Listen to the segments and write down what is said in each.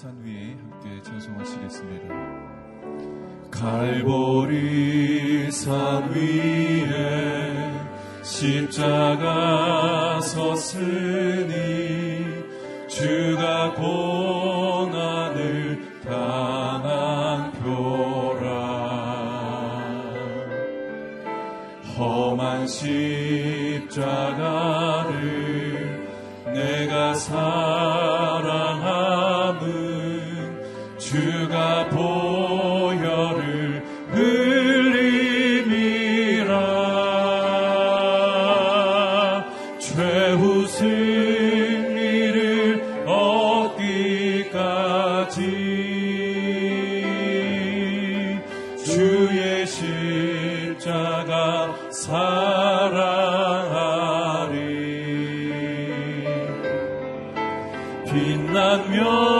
산 위에 함께 찬송하시겠습니다. 갈보리 산 위에 십자가 섰으니 주가 고난을 당한 교라 허만 십자가를 내가 사 나가 사랑하리. 빛난 면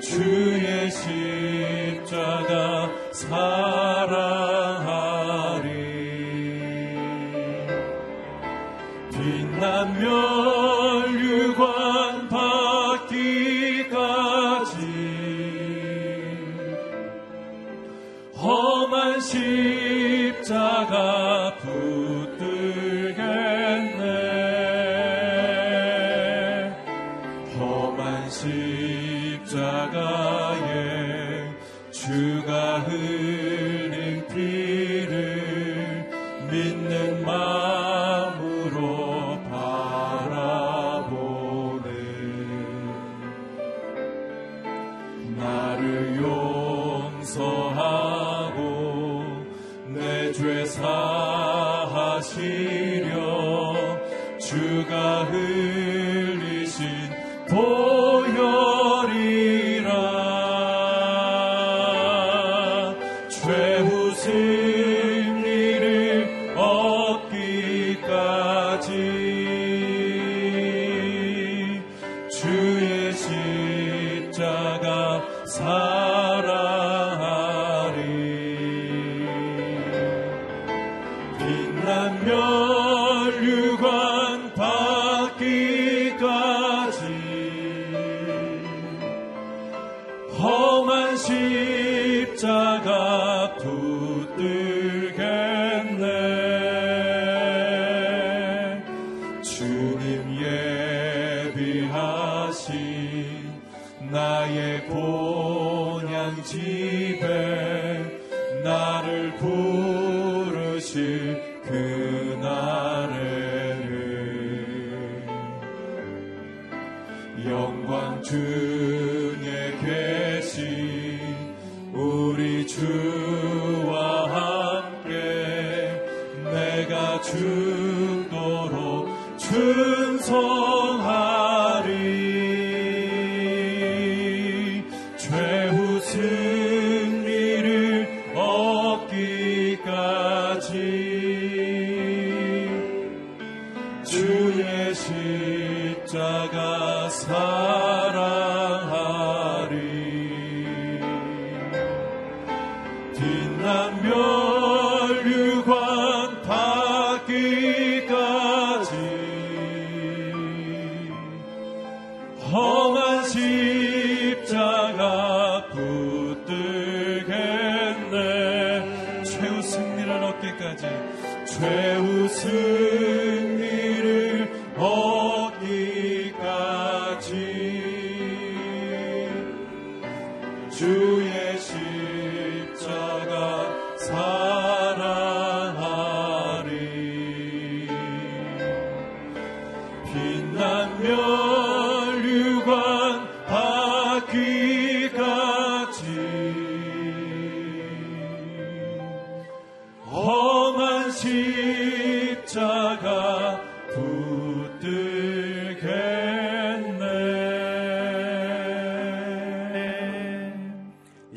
주의 십자가 사 ferros se 죽도록 충성하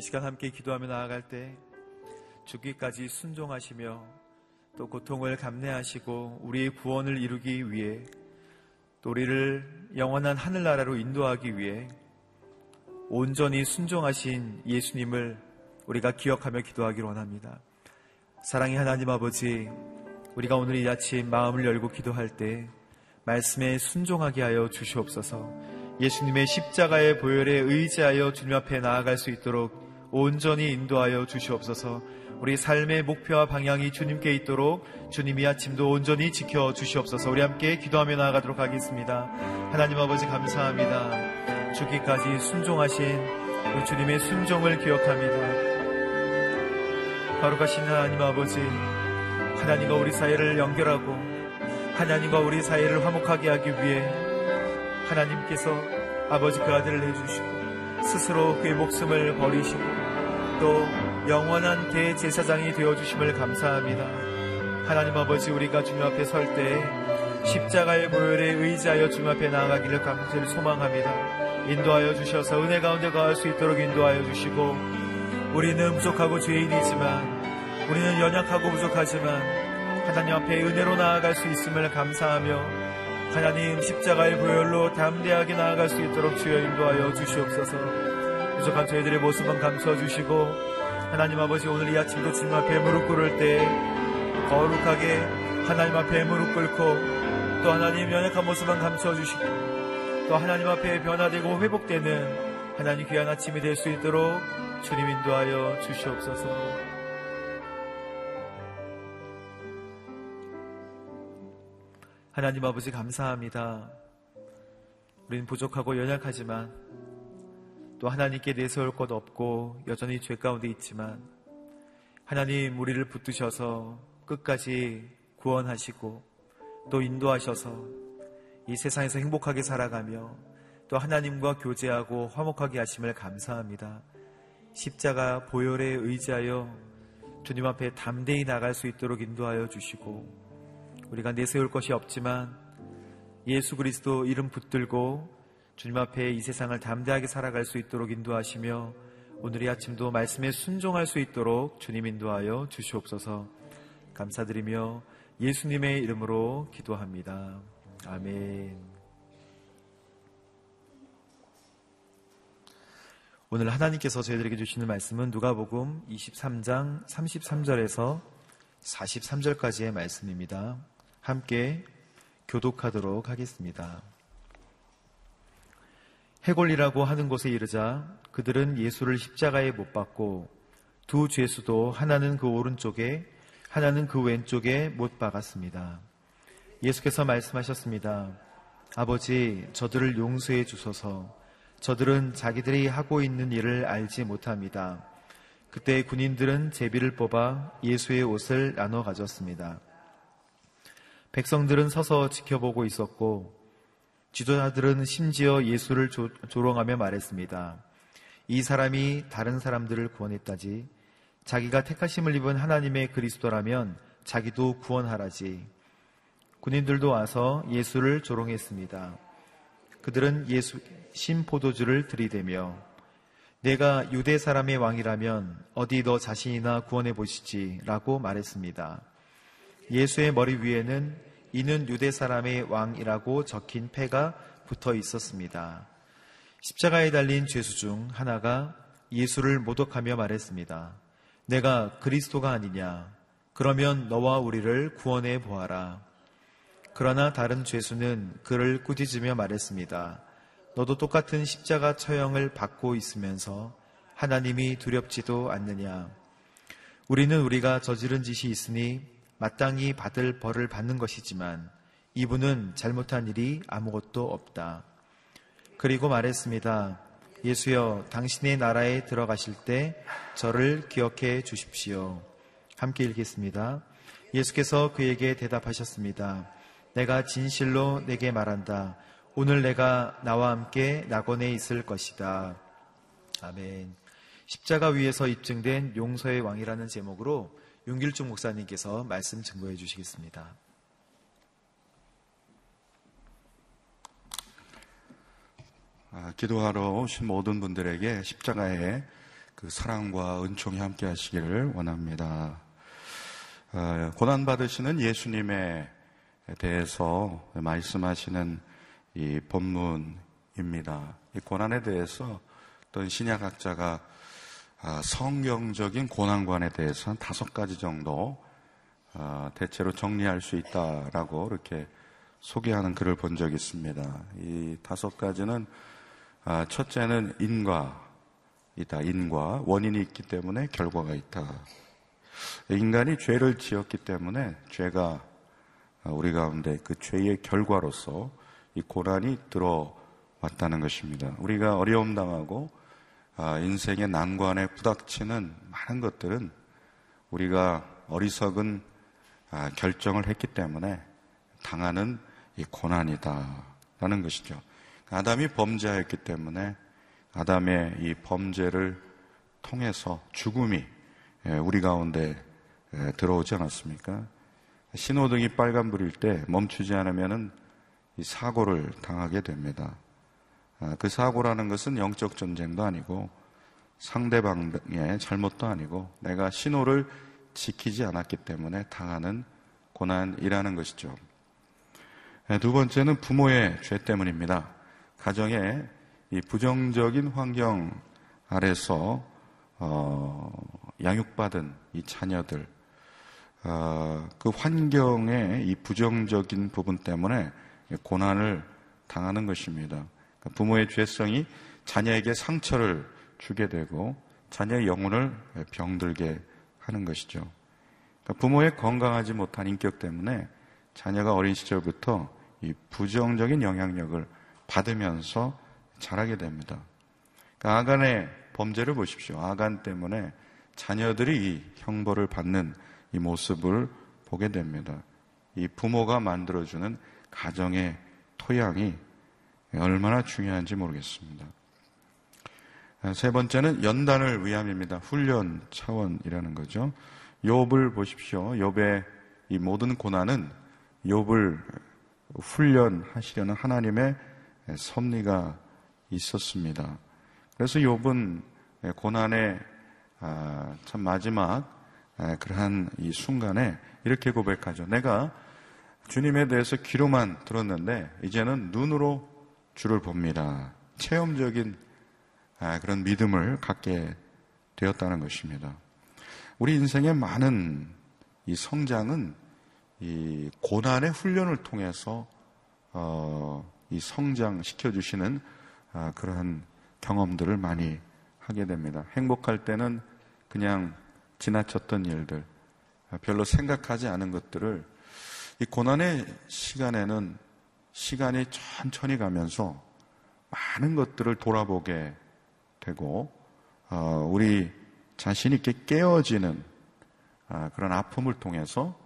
시간 함께 기도하며 나아갈 때 죽기까지 순종하시며 또 고통을 감내하시고 우리의 구원을 이루기 위해 또 우리를 영원한 하늘나라로 인도하기 위해 온전히 순종하신 예수님을 우리가 기억하며 기도하기를 원합니다. 사랑의 하나님 아버지, 우리가 오늘 이 아침 마음을 열고 기도할 때 말씀에 순종하게 하여 주시옵소서. 예수님의 십자가의 보혈에 의지하여 주님 앞에 나아갈 수 있도록 온전히 인도하여 주시옵소서. 우리 삶의 목표와 방향이 주님께 있도록 주님이 아침도 온전히 지켜 주시옵소서. 우리 함께 기도하며 나아가도록 하겠습니다. 하나님 아버지 감사합니다. 주기까지 순종하신 우리 주님의 순종을 기억합니다. 거룩하신 하나님 아버지, 하나님과 우리 사이를 연결하고 하나님과 우리 사이를 화목하게 하기 위해 하나님께서 아버지 그 아들을 내주시고 스스로 그의 목숨을 버리시고 또 영원한 개 제사장이 되어주심을 감사합니다. 하나님 아버지 우리가 주님 앞에 설때 십자가의 보혈에 의지하여 주님 앞에 나아가기를 감사를 소망합니다. 인도하여 주셔서 은혜 가운데 거할 수 있도록 인도하여 주시고 우리는 부족하고 죄인이지만 우리는 연약하고 부족하지만 하나님 앞에 은혜로 나아갈 수 있음을 감사하며 하나님 십자가의 보혈로 담대하게 나아갈 수 있도록 주여 인도하여 주시옵소서. 부족한 저희들의 모습은 감춰 주시고 하나님 아버지 오늘 이 아침도 주님 앞에 무릎 꿇을 때 거룩하게 하나님 앞에 무릎 꿇고 또 하나님 연약한 모습은 감춰 주시고 또 하나님 앞에 변화되고 회복되는 하나님 귀한 아침이 될 수 있도록 주님 인도하여 주시옵소서. 하나님 아버지 감사합니다. 우리는 부족하고 연약하지만 또 하나님께 내세울 것 없고 여전히 죄 가운데 있지만 하나님 우리를 붙드셔서 끝까지 구원하시고 또 인도하셔서 이 세상에서 행복하게 살아가며 또 하나님과 교제하고 화목하게 하심을 감사합니다. 십자가 보혈에 의지하여 주님 앞에 담대히 나갈 수 있도록 인도하여 주시고 우리가 내세울 것이 없지만 예수 그리스도 이름 붙들고 주님 앞에 이 세상을 담대하게 살아갈 수 있도록 인도하시며 오늘 이 아침도 말씀에 순종할 수 있도록 주님 인도하여 주시옵소서 감사드리며 예수님의 이름으로 기도합니다. 아멘. 오늘 하나님께서 저희들에게 주시는 말씀은 누가복음 23장 33절에서 43절까지의 말씀입니다. 함께 교독하도록 하겠습니다. 해골이라고 하는 곳에 이르자 그들은 예수를 십자가에 못 박고 두 죄수도 하나는 그 오른쪽에 하나는 그 왼쪽에 못 박았습니다. 예수께서 말씀하셨습니다. 아버지, 저들을 용서해 주소서. 저들은 자기들이 하고 있는 일을 알지 못합니다. 그때 군인들은 제비를 뽑아 예수의 옷을 나눠 가졌습니다. 백성들은 서서 지켜보고 있었고 지도자들은 심지어 예수를 조, 조롱하며 말했습니다. 이 사람이 다른 사람들을 구원했다지 자기가 택하심을 입은 하나님의 그리스도라면 자기도 구원하라지. 군인들도 와서 예수를 조롱했습니다. 그들은 예수 신포도주를 들이대며 내가 유대 사람의 왕이라면 어디 너 자신이나 구원해 보시지라고 말했습니다. 예수의 머리 위에는 이는 유대 사람의 왕이라고 적힌 패가 붙어 있었습니다. 십자가에 달린 죄수 중 하나가 예수를 모독하며 말했습니다. 내가 그리스도가 아니냐? 그러면 너와 우리를 구원해 보아라. 그러나 다른 죄수는 그를 꾸짖으며 말했습니다. 너도 똑같은 십자가 처형을 받고 있으면서 하나님이 두렵지도 않느냐? 우리는 우리가 저지른 짓이 있으니 마땅히 받을 벌을 받는 것이지만 이분은 잘못한 일이 아무것도 없다. 그리고 말했습니다. 예수여, 당신의 나라에 들어가실 때 저를 기억해 주십시오. 함께 읽겠습니다. 예수께서 그에게 대답하셨습니다. 내가 진실로 내게 말한다. 오늘 내가 나와 함께 낙원에 있을 것이다. 아멘. 십자가 위에서 입증된 용서의 왕이라는 제목으로 윤길중 목사님께서 말씀 증거해 주시겠습니다. 아, 기도하러 오신 모든 분들에게 십자가의 그 사랑과 은총이 함께 하시기를 원합니다. 아, 고난받으시는 예수님에 대해서 말씀하시는 이 본문입니다. 이 고난에 대해서 어떤 신약학자가 아, 성경적인 고난관에 대해서 한 다섯 가지 정도 아, 대체로 정리할 수 있다라고 이렇게 소개하는 글을 본 적이 있습니다. 이 다섯 가지는 아, 첫째는 인과이다. 인과 원인이 있기 때문에 결과가 있다. 인간이 죄를 지었기 때문에 죄가 우리 가운데 그 죄의 결과로서 이 고난이 들어왔다는 것입니다. 우리가 어려움 당하고 아, 인생의 난관에 부닥치는 많은 것들은 우리가 어리석은 아, 결정을 했기 때문에 당하는 이 고난이다라는 것이죠. 아담이 범죄하였기 때문에 아담의 이 범죄를 통해서 죽음이 예, 우리 가운데 예, 들어오지 않았습니까? 신호등이 빨간불일 때 멈추지 않으면은 사고를 당하게 됩니다. 아, 그 사고라는 것은 영적 전쟁도 아니고 상대방의 잘못도 아니고 내가 신호를 지키지 않았기 때문에 당하는 고난이라는 것이죠. 예, 두 번째는 부모의 죄 때문입니다. 가정에 이 부정적인 환경 아래서 어, 양육받은 이 자녀들 어, 그 환경의 이 부정적인 부분 때문에 고난을 당하는 것입니다. 그러니까 부모의 죄성이 자녀에게 상처를 주게 되고 자녀의 영혼을 병들게 하는 것이죠. 그러니까 부모의 건강하지 못한 인격 때문에 자녀가 어린 시절부터 이 부정적인 영향력을 받으면서 자라게 됩니다. 그러니까 아간의 범죄를 보십시오. 아간 때문에 자녀들이 이 형벌을 받는 이 모습을 보게 됩니다. 이 부모가 만들어주는 가정의 토양이 얼마나 중요한지 모르겠습니다. 세 번째는 연단을 위함입니다. 훈련 차원이라는 거죠. 욥을 보십시오. 욥의 이 모든 고난은 욥을 훈련하시려는 하나님의 섭리가 있었습니다. 그래서 욥은 고난의 아, 참 마지막 그러한 이 순간에 이렇게 고백하죠. 내가 주님에 대해서 귀로만 들었는데 이제는 눈으로 주를 봅니다. 체험적인 아, 그런 믿음을 갖게 되었다는 것입니다. 우리 인생의 많은 이 성장은 이 고난의 훈련을 통해서 어, 이 성장시켜 주시는 아, 그러한 경험들을 많이 하게 됩니다. 행복할 때는 그냥 지나쳤던 일들, 아, 별로 생각하지 않은 것들을 이 고난의 시간에는 시간이 천천히 가면서 많은 것들을 돌아보게 되고 어, 우리 자신 있게 깨어지는 아, 그런 아픔을 통해서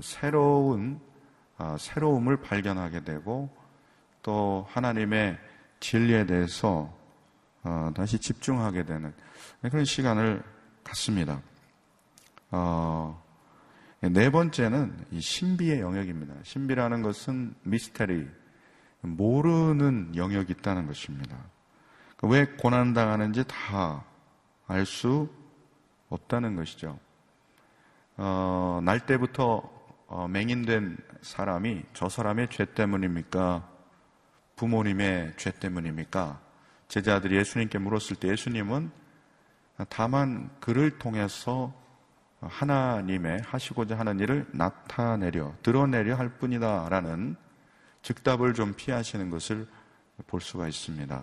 새로운 아, 새로움을 발견하게 되고 또 하나님의 진리에 대해서 어, 다시 집중하게 되는 그런 시간을 갖습니다. 어, 네 번째는 이 신비의 영역입니다. 신비라는 것은 미스테리, 모르는 영역이 있다는 것입니다. 왜 고난당하는지 다 알 수 없다는 것이죠. 어, 날 때부터 어, 맹인된 사람이 저 사람의 죄 때문입니까? 부모님의 죄 때문입니까? 제자들이 예수님께 물었을 때 예수님은 다만 그를 통해서 하나님의 하시고자 하는 일을 나타내려 드러내려 할 뿐이다 라는 즉답을 좀 피하시는 것을 볼 수가 있습니다.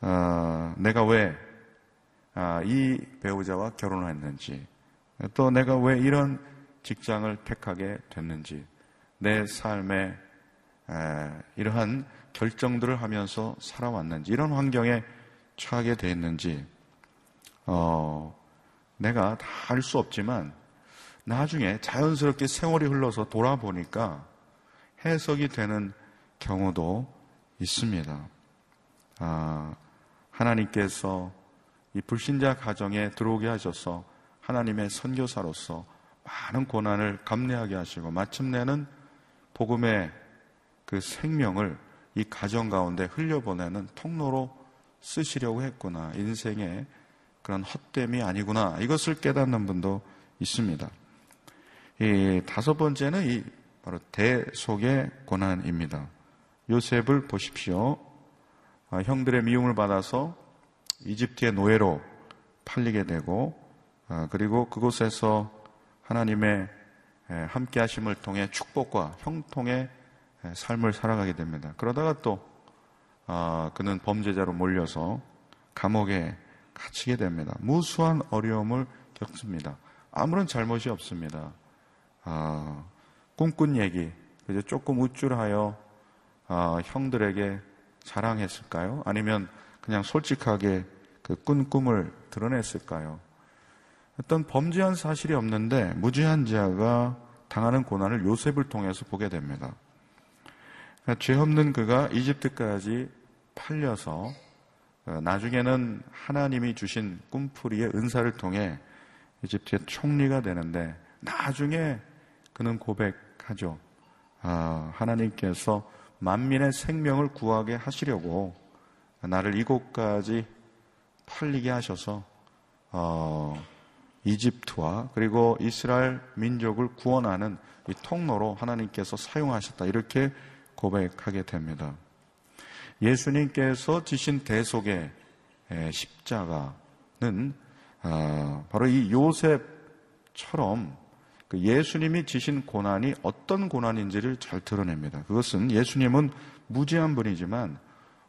어, 내가 왜이 아, 배우자와 결혼을 했는지, 또 내가 왜 이런 직장을 택하게 됐는지, 내 삶에 에, 이러한 결정들을 하면서 살아왔는지, 이런 환경에 처하게 됐는지, 어, 내가 다 알 수 없지만, 나중에 자연스럽게 세월이 흘러서 돌아보니까 해석이 되는 경우도 있습니다. 아, 하나님께서 이 불신자 가정에 들어오게 하셔서 하나님의 선교사로서 많은 고난을 감내하게 하시고 마침내는 복음의 그 생명을 이 가정 가운데 흘려보내는 통로로 쓰시려고 했구나. 인생의 그런 헛됨이 아니구나. 이것을 깨닫는 분도 있습니다. 이 다섯 번째는 이 바로 대속의 고난입니다. 요셉을 보십시오. 아, 형들의 미움을 받아서 이집트의 노예로 팔리게 되고 아, 그리고 그곳에서 하나님의 함께 하심을 통해 축복과 형통의 삶을 살아가게 됩니다. 그러다가 또 아, 그는 범죄자로 몰려서 감옥에 갇히게 됩니다. 무수한 어려움을 겪습니다. 아무런 잘못이 없습니다. 아, 꿈꾼 얘기, 이제 조금 우쭐하여 아, 형들에게 자랑했을까요? 아니면 그냥 솔직하게 그 꾼 꿈을 드러냈을까요? 어떤 범죄한 사실이 없는데 무죄한 자가 당하는 고난을 요셉을 통해서 보게 됩니다. 그러니까 죄 없는 그가 이집트까지 팔려서 어, 나중에는 하나님이 주신 꿈풀이의 은사를 통해 이집트의 총리가 되는데 나중에 그는 고백하죠. 아, 하나님께서 만민의 생명을 구하게 하시려고 나를 이곳까지 팔리게 하셔서 어, 이집트와 그리고 이스라엘 민족을 구원하는 이 통로로 하나님께서 사용하셨다 이렇게 고백하게 됩니다. 예수님께서 지신 대속의 십자가는 어, 바로 이 요셉처럼 그 예수님이 지신 고난이 어떤 고난인지를 잘 드러냅니다. 그것은 예수님은 무죄한 분이지만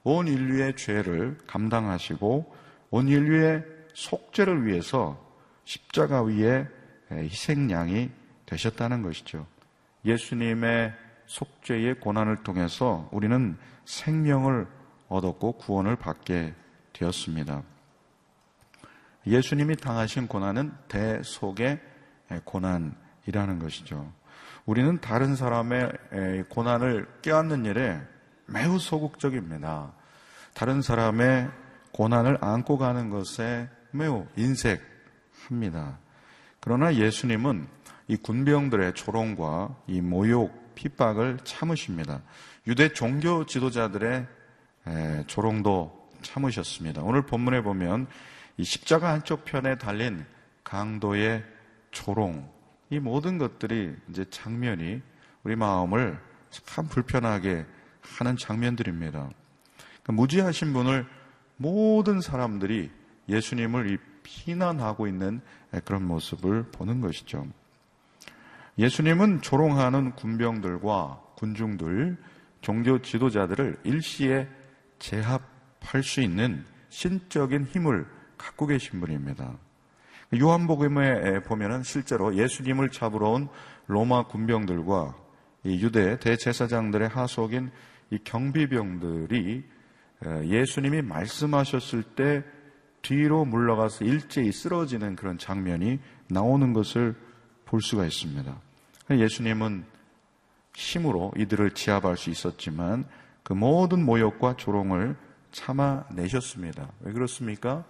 온 인류의 죄를 감당하시고 온 인류의 속죄를 위해서 십자가 위에 희생양이 되셨다는 것이죠. 예수님의 속죄의 고난을 통해서 우리는 생명을 얻었고 구원을 받게 되었습니다. 예수님이 당하신 고난은 대속의 고난이라는 것이죠. 우리는 다른 사람의 고난을 껴안는 일에 매우 소극적입니다. 다른 사람의 고난을 안고 가는 것에 매우 인색합니다. 그러나 예수님은 이 군병들의 조롱과 이 모욕, 핍박을 참으십니다. 유대 종교 지도자들의 조롱도 참으셨습니다. 오늘 본문에 보면 이 십자가 한쪽 편에 달린 강도의 조롱, 이 모든 것들이 이제 장면이 우리 마음을 참 불편하게 하는 장면들입니다. 그러니까 무지하신 분을 모든 사람들이 예수님을 피난하고 있는 그런 모습을 보는 것이죠. 예수님은 조롱하는 군병들과 군중들, 종교 지도자들을 일시에 제압할 수 있는 신적인 힘을 갖고 계신 분입니다. 요한복음에 보면은 실제로 예수님을 잡으러 온 로마 군병들과 유대 대제사장들의 하속인 이 경비병들이 예수님이 말씀하셨을 때 뒤로 물러가서 일제히 쓰러지는 그런 장면이 나오는 것을 볼 수가 있습니다. 예수님은 힘으로 이들을 제압할 수 있었지만 그 모든 모욕과 조롱을 참아내셨습니다. 왜 그렇습니까?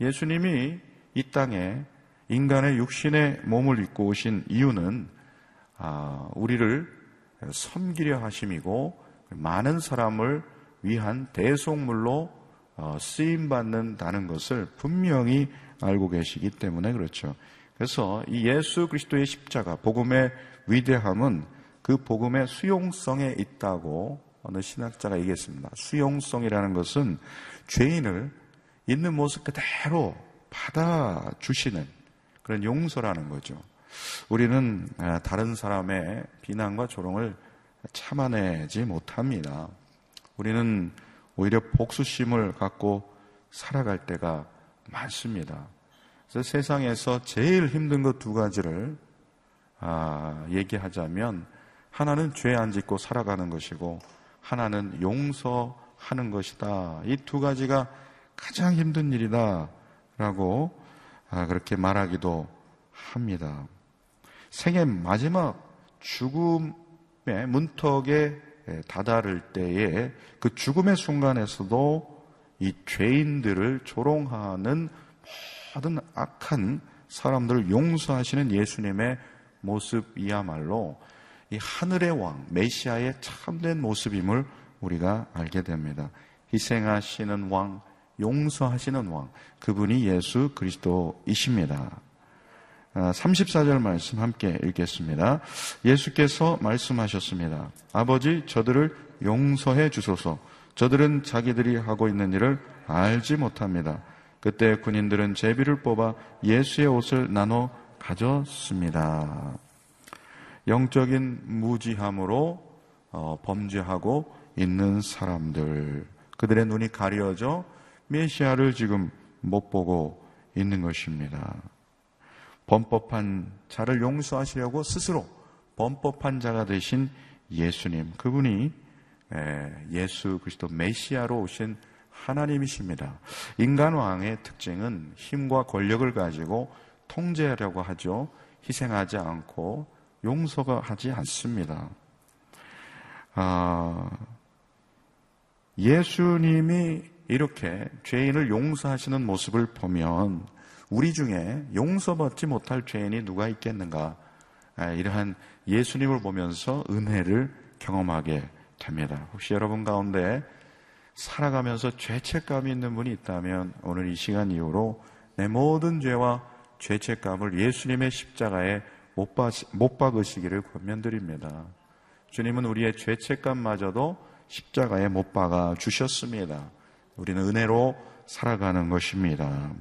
예수님이 이 땅에 인간의 육신의 몸을 입고 오신 이유는 아, 우리를 섬기려 하심이고 많은 사람을 위한 대속물로 어, 쓰임 받는다는 것을 분명히 알고 계시기 때문에 그렇죠. 그래서 이 예수 그리스도의 십자가 복음의 위대함은 그 복음의 수용성에 있다고 어느 신학자가 얘기했습니다. 수용성이라는 것은 죄인을 있는 모습 그대로 받아주시는 그런 용서라는 거죠. 우리는 아, 다른 사람의 비난과 조롱을 참아내지 못합니다. 우리는 오히려 복수심을 갖고 살아갈 때가 많습니다. 그래서 세상에서 제일 힘든 것 두 가지를 아, 얘기하자면 하나는 죄 안 짓고 살아가는 것이고 하나는 용서하는 것이다. 이 두 가지가 가장 힘든 일이다. 라고 아, 그렇게 말하기도 합니다. 생애 마지막 죽음의 문턱에 다다를 때에 그 죽음의 순간에서도 이 죄인들을 조롱하는 모든 악한 사람들을 용서하시는 예수님의 모습이야말로 이 하늘의 왕, 메시아의 참된 모습임을 우리가 알게 됩니다. 희생하시는 왕, 용서하시는 왕, 그분이 예수 그리스도이십니다. 34절 아, 말씀 함께 읽겠습니다. 예수께서 말씀하셨습니다. 아버지, 저들을 용서해 주소서. 저들은 자기들이 하고 있는 일을 알지 못합니다. 그때 군인들은 제비를 뽑아 예수의 옷을 나눠 가졌습니다. 영적인 무지함으로 어, 범죄하고 있는 사람들, 그들의 눈이 가려져 메시아를 지금 못 보고 있는 것입니다. 범법한 자를 용서하시려고 스스로 범법한 자가 되신 예수님, 그분이 예수 그리스도 메시아로 오신 하나님이십니다. 인간 왕의 특징은 힘과 권력을 가지고 통제하려고 하죠. 희생하지 않고 용서가 하지 않습니다. 아, 예수님이 이렇게 죄인을 용서하시는 모습을 보면 우리 중에 용서받지 못할 죄인이 누가 있겠는가? 아, 이러한 예수님을 보면서 은혜를 경험하게 됩니다. 혹시 여러분 가운데 살아가면서 죄책감이 있는 분이 있다면 오늘 이 시간 이후로 내 모든 죄와 죄책감을 예수님의 십자가에 못, 박으시기를 권면드립니다. 주님은 우리의 죄책감마저도 십자가에 못 박아 주셨습니다. 우리는 은혜로 살아가는 것입니다.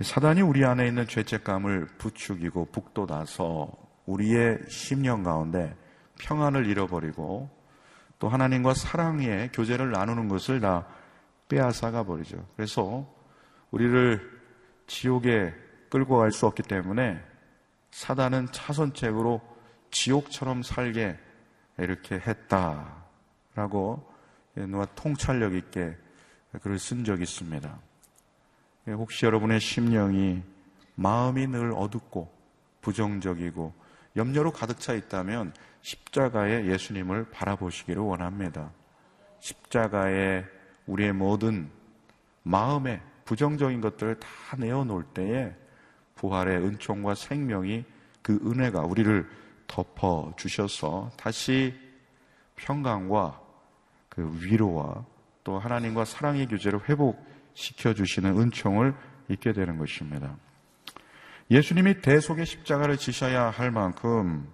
사단이 우리 안에 있는 죄책감을 부추기고 북돋아서 우리의 심령 가운데 평안을 잃어버리고 또 하나님과 사랑의 교제를 나누는 것을 다 빼앗아가 버리죠. 그래서 우리를 지옥에 끌고 갈 수 없기 때문에 사단은 차선책으로 지옥처럼 살게 이렇게 했다라고 누가 통찰력 있게 글을 쓴 적이 있습니다. 혹시 여러분의 심령이 마음이 늘 어둡고 부정적이고 염려로 가득 차 있다면 십자가의 예수님을 바라보시기를 원합니다. 십자가에 우리의 모든 마음에 부정적인 것들을 다 내어놓을 때에 부활의 은총과 생명이 그 은혜가 우리를 덮어 주셔서 다시 평강과 그 위로와 또 하나님과 사랑의 교제를 회복시켜 주시는 은총을 잊게 되는 것입니다. 예수님이 대속의 십자가를 지셔야 할 만큼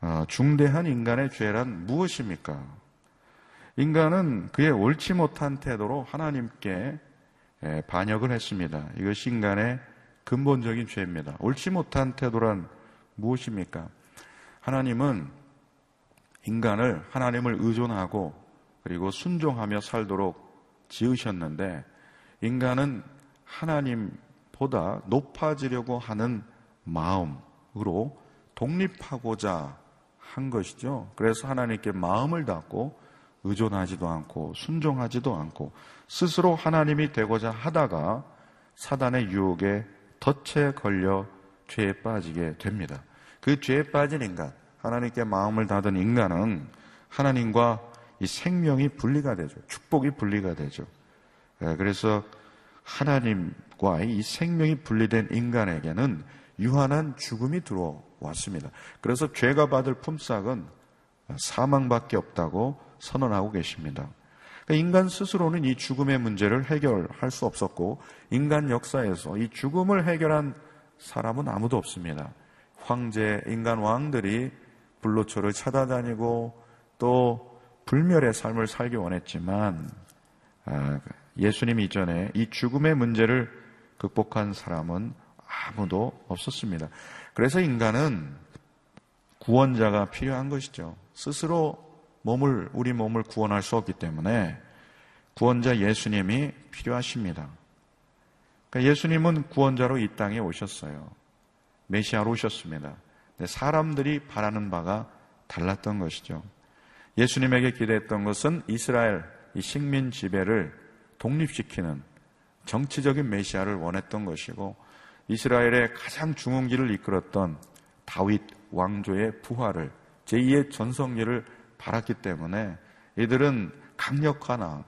어, 중대한 인간의 죄란 무엇입니까? 인간은 그의 옳지 못한 태도로 하나님께 반역을 했습니다. 이것이 인간의 근본적인 죄입니다. 옳지 못한 태도란 무엇입니까? 하나님은 인간을 하나님을 의존하고 그리고 순종하며 살도록 지으셨는데 인간은 하나님보다 높아지려고 하는 마음으로 독립하고자 한 것이죠. 그래서 하나님께 마음을 닫고 의존하지도 않고 순종하지도 않고 스스로 하나님이 되고자 하다가 사단의 유혹에 덫에 걸려 죄에 빠지게 됩니다. 그 죄에 빠진 인간, 하나님께 마음을 닫은 인간은 하나님과 이 생명이 분리가 되죠. 축복이 분리가 되죠. 예, 그래서 하나님과 이 생명이 분리된 인간에게는 유한한 죽음이 들어왔습니다. 그래서 죄가 받을 품삯은 사망밖에 없다고 선언하고 계십니다. 그러니까 인간 스스로는 이 죽음의 문제를 해결할 수 없었고 인간 역사에서 이 죽음을 해결한 사람은 아무도 없습니다. 황제, 인간 왕들이 불로초를 찾아다니고 또 불멸의 삶을 살기 원했지만 아, 예수님 이전에 이 죽음의 문제를 극복한 사람은 아무도 없었습니다. 그래서 인간은 구원자가 필요한 것이죠. 스스로 몸을, 우리 몸을 구원할 수 없기 때문에 구원자 예수님이 필요하십니다. 그러니까 예수님은 구원자로 이 땅에 오셨어요. 메시아로 오셨습니다. 사람들이 바라는 바가 달랐던 것이죠. 예수님에게 기대했던 것은 이스라엘 이 식민 지배를 독립시키는 정치적인 메시아를 원했던 것이고 이스라엘의 가장 중흥기를 이끌었던 다윗 왕조의 부활을 제2의 전성기를 바랐기 때문에 이들은 강력하나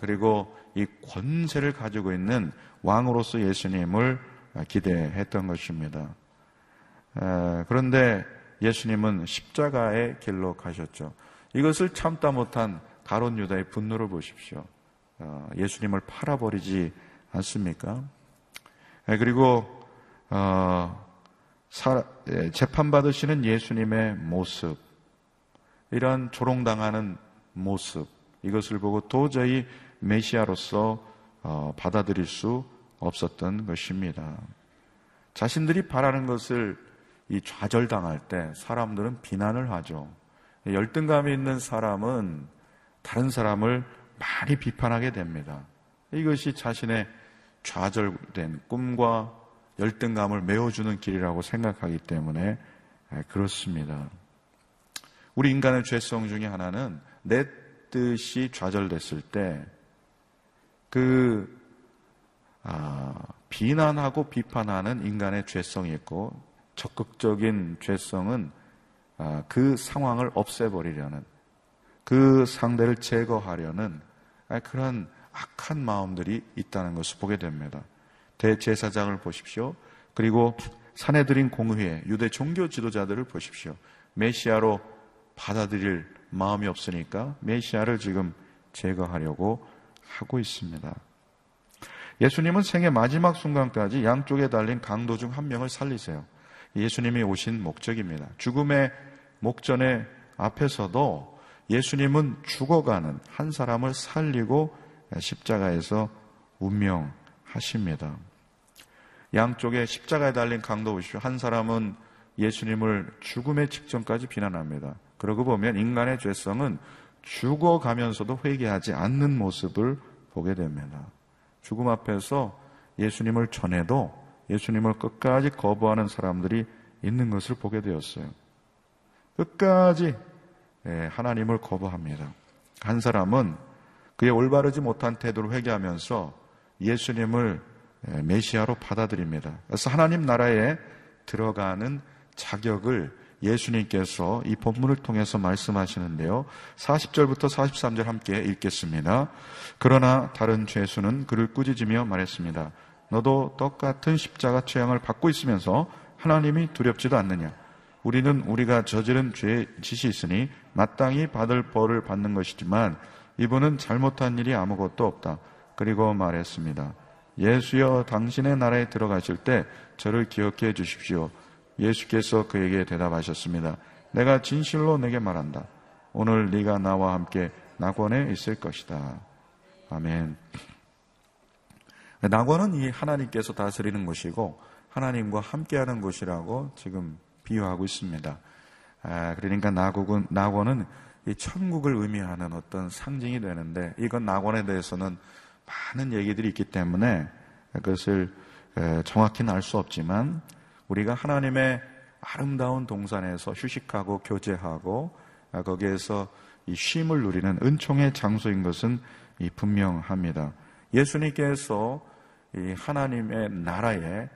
그리고 이 권세를 가지고 있는 왕으로서 예수님을 기대했던 것입니다. 그런데 예수님은 십자가의 길로 가셨죠. 이것을 참다 못한 가론 유다의 분노를 보십시오. 어, 예수님을 팔아버리지 않습니까? 그리고 어, 예, 재판 받으시는 예수님의 모습, 이런 조롱당하는 모습, 이것을 보고 도저히 메시아로서 어, 받아들일 수 없었던 것입니다. 자신들이 바라는 것을 이 좌절당할 때 사람들은 비난을 하죠. 열등감이 있는 사람은 다른 사람을 많이 비판하게 됩니다. 이것이 자신의 좌절된 꿈과 열등감을 메워주는 길이라고 생각하기 때문에 그렇습니다. 우리 인간의 죄성 중에 하나는 내 뜻이 좌절됐을 때 그, 아, 비난하고 비판하는 인간의 죄성이 있고 적극적인 죄성은 아, 그 상황을 없애버리려는 그 상대를 제거하려는 아, 그런 악한 마음들이 있다는 것을 보게 됩니다. 대제사장을 보십시오. 그리고 사내들인 공의회, 유대 종교 지도자들을 보십시오. 메시아로 받아들일 마음이 없으니까 메시아를 지금 제거하려고 하고 있습니다. 예수님은 생애 마지막 순간까지 양쪽에 달린 강도 중 한 명을 살리세요. 예수님이 오신 목적입니다. 죽음의 목전에 앞에서도 예수님은 죽어가는 한 사람을 살리고 십자가에서 운명하십니다. 양쪽에 십자가에 달린 강도 보십시오. 한 사람은 예수님을 죽음의 직전까지 비난합니다. 그러고 보면 인간의 죄성은 죽어가면서도 회개하지 않는 모습을 보게 됩니다. 죽음 앞에서 예수님을 전해도 예수님을 끝까지 거부하는 사람들이 있는 것을 보게 되었어요. 끝까지 예, 하나님을 거부합니다. 한 사람은 그의 올바르지 못한 태도를 회개하면서 예수님을 예, 메시아로 받아들입니다. 그래서 하나님 나라에 들어가는 자격을 예수님께서 이 본문을 통해서 말씀하시는데요. 40절부터 43절 함께 읽겠습니다. 그러나 다른 죄수는 그를 꾸짖으며 말했습니다. 너도 똑같은 십자가 취향을 받고 있으면서 하나님이 두렵지도 않느냐? 우리는 우리가 저지른 죄의 짓이 있으니 마땅히 받을 벌을 받는 것이지만 이분은 잘못한 일이 아무것도 없다. 그리고 말했습니다. 예수여 당신의 나라에 들어가실 때 저를 기억해 주십시오. 예수께서 그에게 대답하셨습니다. 내가 진실로 내게 말한다. 오늘 네가 나와 함께 낙원에 있을 것이다. 아멘. 낙원은 이 하나님께서 다스리는 곳이고 하나님과 함께하는 곳이라고 지금 비유하고 있습니다. 아, 그러니까 낙원은, 낙원은 이 천국을 의미하는 어떤 상징이 되는데 이건 낙원에 대해서는 많은 얘기들이 있기 때문에 그것을 정확히는 알 수 없지만 우리가 하나님의 아름다운 동산에서 휴식하고 교제하고 아, 거기에서 이 쉼을 누리는 은총의 장소인 것은 분명합니다. 예수님께서 이 하나님의 나라에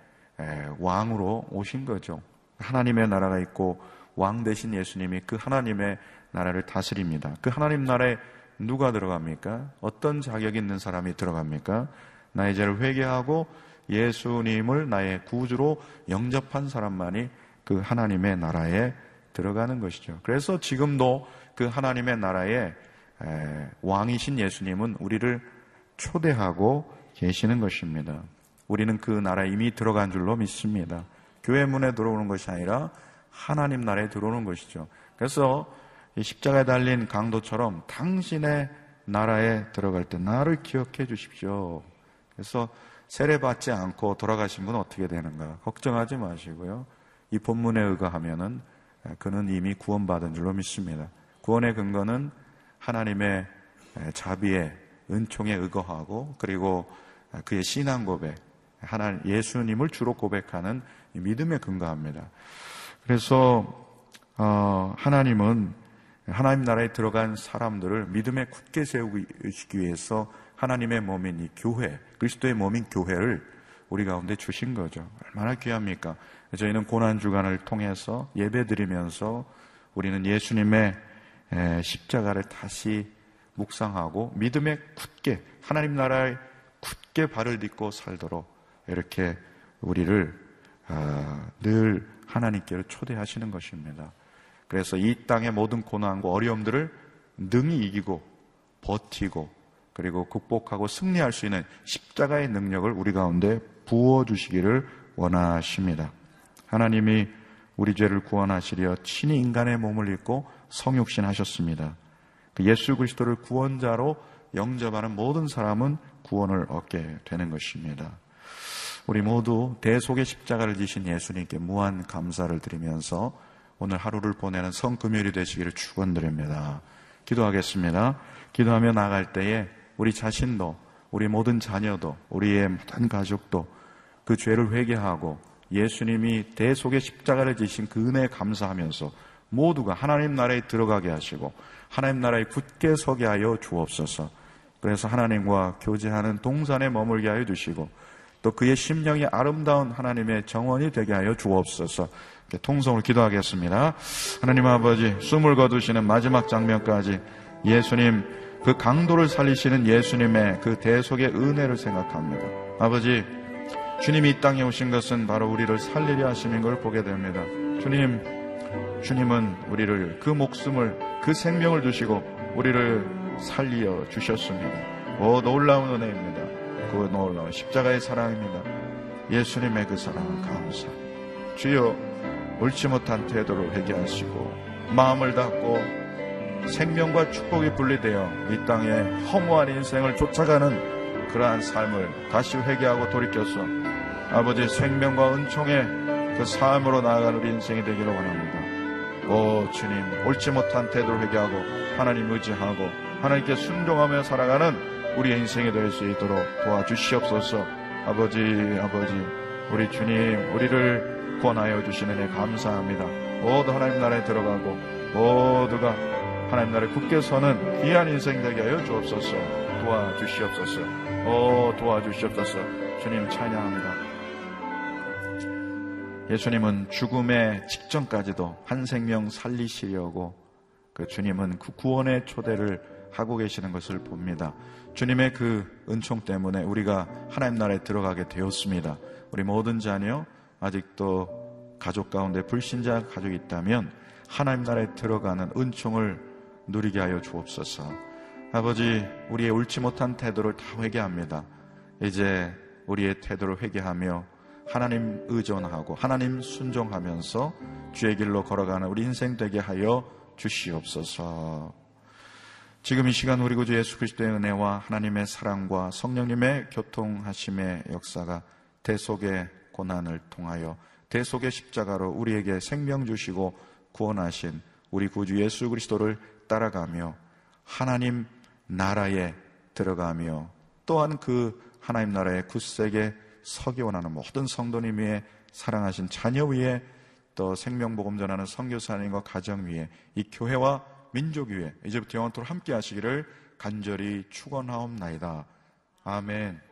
왕으로 오신 거죠. 하나님의 나라가 있고 왕 대신 예수님이 그 하나님의 나라를 다스립니다. 그 하나님 나라에 누가 들어갑니까? 어떤 자격 있는 사람이 들어갑니까? 나의 죄를 회개하고 예수님을 나의 구주로 영접한 사람만이 그 하나님의 나라에 들어가는 것이죠. 그래서 지금도 그 하나님의 나라에 왕이신 예수님은 우리를 초대하고 계시는 것입니다. 우리는 그 나라에 이미 들어간 줄로 믿습니다. 교회 문에 들어오는 것이 아니라 하나님 나라에 들어오는 것이죠. 그래서 십자가에 달린 강도처럼 당신의 나라에 들어갈 때 나를 기억해 주십시오. 그래서 세례받지 않고 돌아가신 분은 어떻게 되는가? 걱정하지 마시고요. 이 본문에 의거하면은 그는 이미 구원받은 줄로 믿습니다. 구원의 근거는 하나님의 자비의 은총에 의거하고 그리고 그의 신앙 고백, 하나 예수님을 주로 고백하는 믿음에 근거합니다. 그래서 어, 하나님은 하나님 나라에 들어간 사람들을 믿음에 굳게 세우기 위해서 하나님의 몸인 이 교회, 그리스도의 몸인 교회를 우리 가운데 주신 거죠. 얼마나 귀합니까? 저희는 고난 주간을 통해서 예배 드리면서 우리는 예수님의 십자가를 다시 묵상하고 믿음에 굳게 하나님 나라에 굳게 발을 딛고 살도록 이렇게 우리를 아, 늘 하나님께로 초대하시는 것입니다. 그래서 이 땅의 모든 고난과 어려움들을 능히 이기고 버티고 그리고 극복하고 승리할 수 있는 십자가의 능력을 우리 가운데 부어주시기를 원하십니다. 하나님이 우리 죄를 구원하시려 친히 인간의 몸을 입고 성육신 하셨습니다. 그 예수 그리스도를 구원자로 영접하는 모든 사람은 구원을 얻게 되는 것입니다. 우리 모두 대속의 십자가를 지신 예수님께 무한 감사를 드리면서 오늘 하루를 보내는 성금요일이 되시기를 축원드립니다. 기도하겠습니다. 기도하며 나갈 때에 우리 자신도 우리 모든 자녀도 우리의 모든 가족도 그 죄를 회개하고 예수님이 대속의 십자가를 지신 그 은혜에 감사하면서 모두가 하나님 나라에 들어가게 하시고 하나님 나라에 굳게 서게 하여 주옵소서. 그래서 하나님과 교제하는 동산에 머물게 하여 주시고 또 그의 심령이 아름다운 하나님의 정원이 되게 하여 주옵소서. 통성을 기도하겠습니다. 하나님 아버지 숨을 거두시는 마지막 장면까지 예수님 그 강도를 살리시는 예수님의 그 대속의 은혜를 생각합니다. 아버지 주님이 이 땅에 오신 것은 바로 우리를 살리려 하시는 걸 보게 됩니다. 주님, 주님은 우리를 그 목숨을 그 생명을 두시고 우리를 살리어 주셨습니다. 오 놀라운 은혜입니다. 그 놀라운 십자가의 사랑입니다. 예수님의 그 사랑은 감사. 주여 옳지 못한 태도를 회개하시고 마음을 닫고 생명과 축복이 분리되어 이 땅에 허무한 인생을 쫓아가는 그러한 삶을 다시 회개하고 돌이켜서 아버지 생명과 은총의 그 삶으로 나아가는 인생이 되기를 원합니다. 오 주님 옳지 못한 태도를 회개하고 하나님 의지하고 하나님께 순종하며 살아가는 우리의 인생이 될 수 있도록 도와주시옵소서. 아버지, 아버지, 우리 주님, 우리를 구원하여 주시는 애 감사합니다. 모두 하나님 나라에 들어가고 모두가 하나님 나라에 굳게 서는 귀한 인생 되게 하여 주옵소서. 도와주시옵소서. 오, 도와주시옵소서. 주님 찬양합니다. 예수님은 죽음의 직전까지도 한 생명 살리시려고 그 주님은 그 구원의 초대를 하고 계시는 것을 봅니다. 주님의 그 은총 때문에 우리가 하나님 나라에 들어가게 되었습니다. 우리 모든 자녀 아직도 가족 가운데 불신자 가족이 있다면 하나님 나라에 들어가는 은총을 누리게 하여 주옵소서. 아버지, 우리의 옳지 못한 태도를 다 회개합니다. 이제 우리의 태도를 회개하며 하나님 의존하고 하나님 순종하면서 주의 길로 걸어가는 우리 인생 되게 하여 주시옵소서. 지금 이 시간 우리 구주 예수 그리스도의 은혜와 하나님의 사랑과 성령님의 교통하심의 역사가 대속의 고난을 통하여 대속의 십자가로 우리에게 생명 주시고 구원하신 우리 구주 예수 그리스도를 따라가며 하나님 나라에 들어가며 또한 그 하나님 나라의 굳세게 서기 원하는 모든 성도님 위에 사랑하신 자녀 위에 또 생명복음 전하는 선교사님과 가정 위에 이 교회와 민족 위에 이제부터 영원토록 함께 하시기를 간절히 축원하옵나이다. 아멘.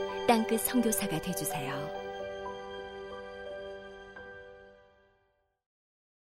땅끝 성교사가 되주세요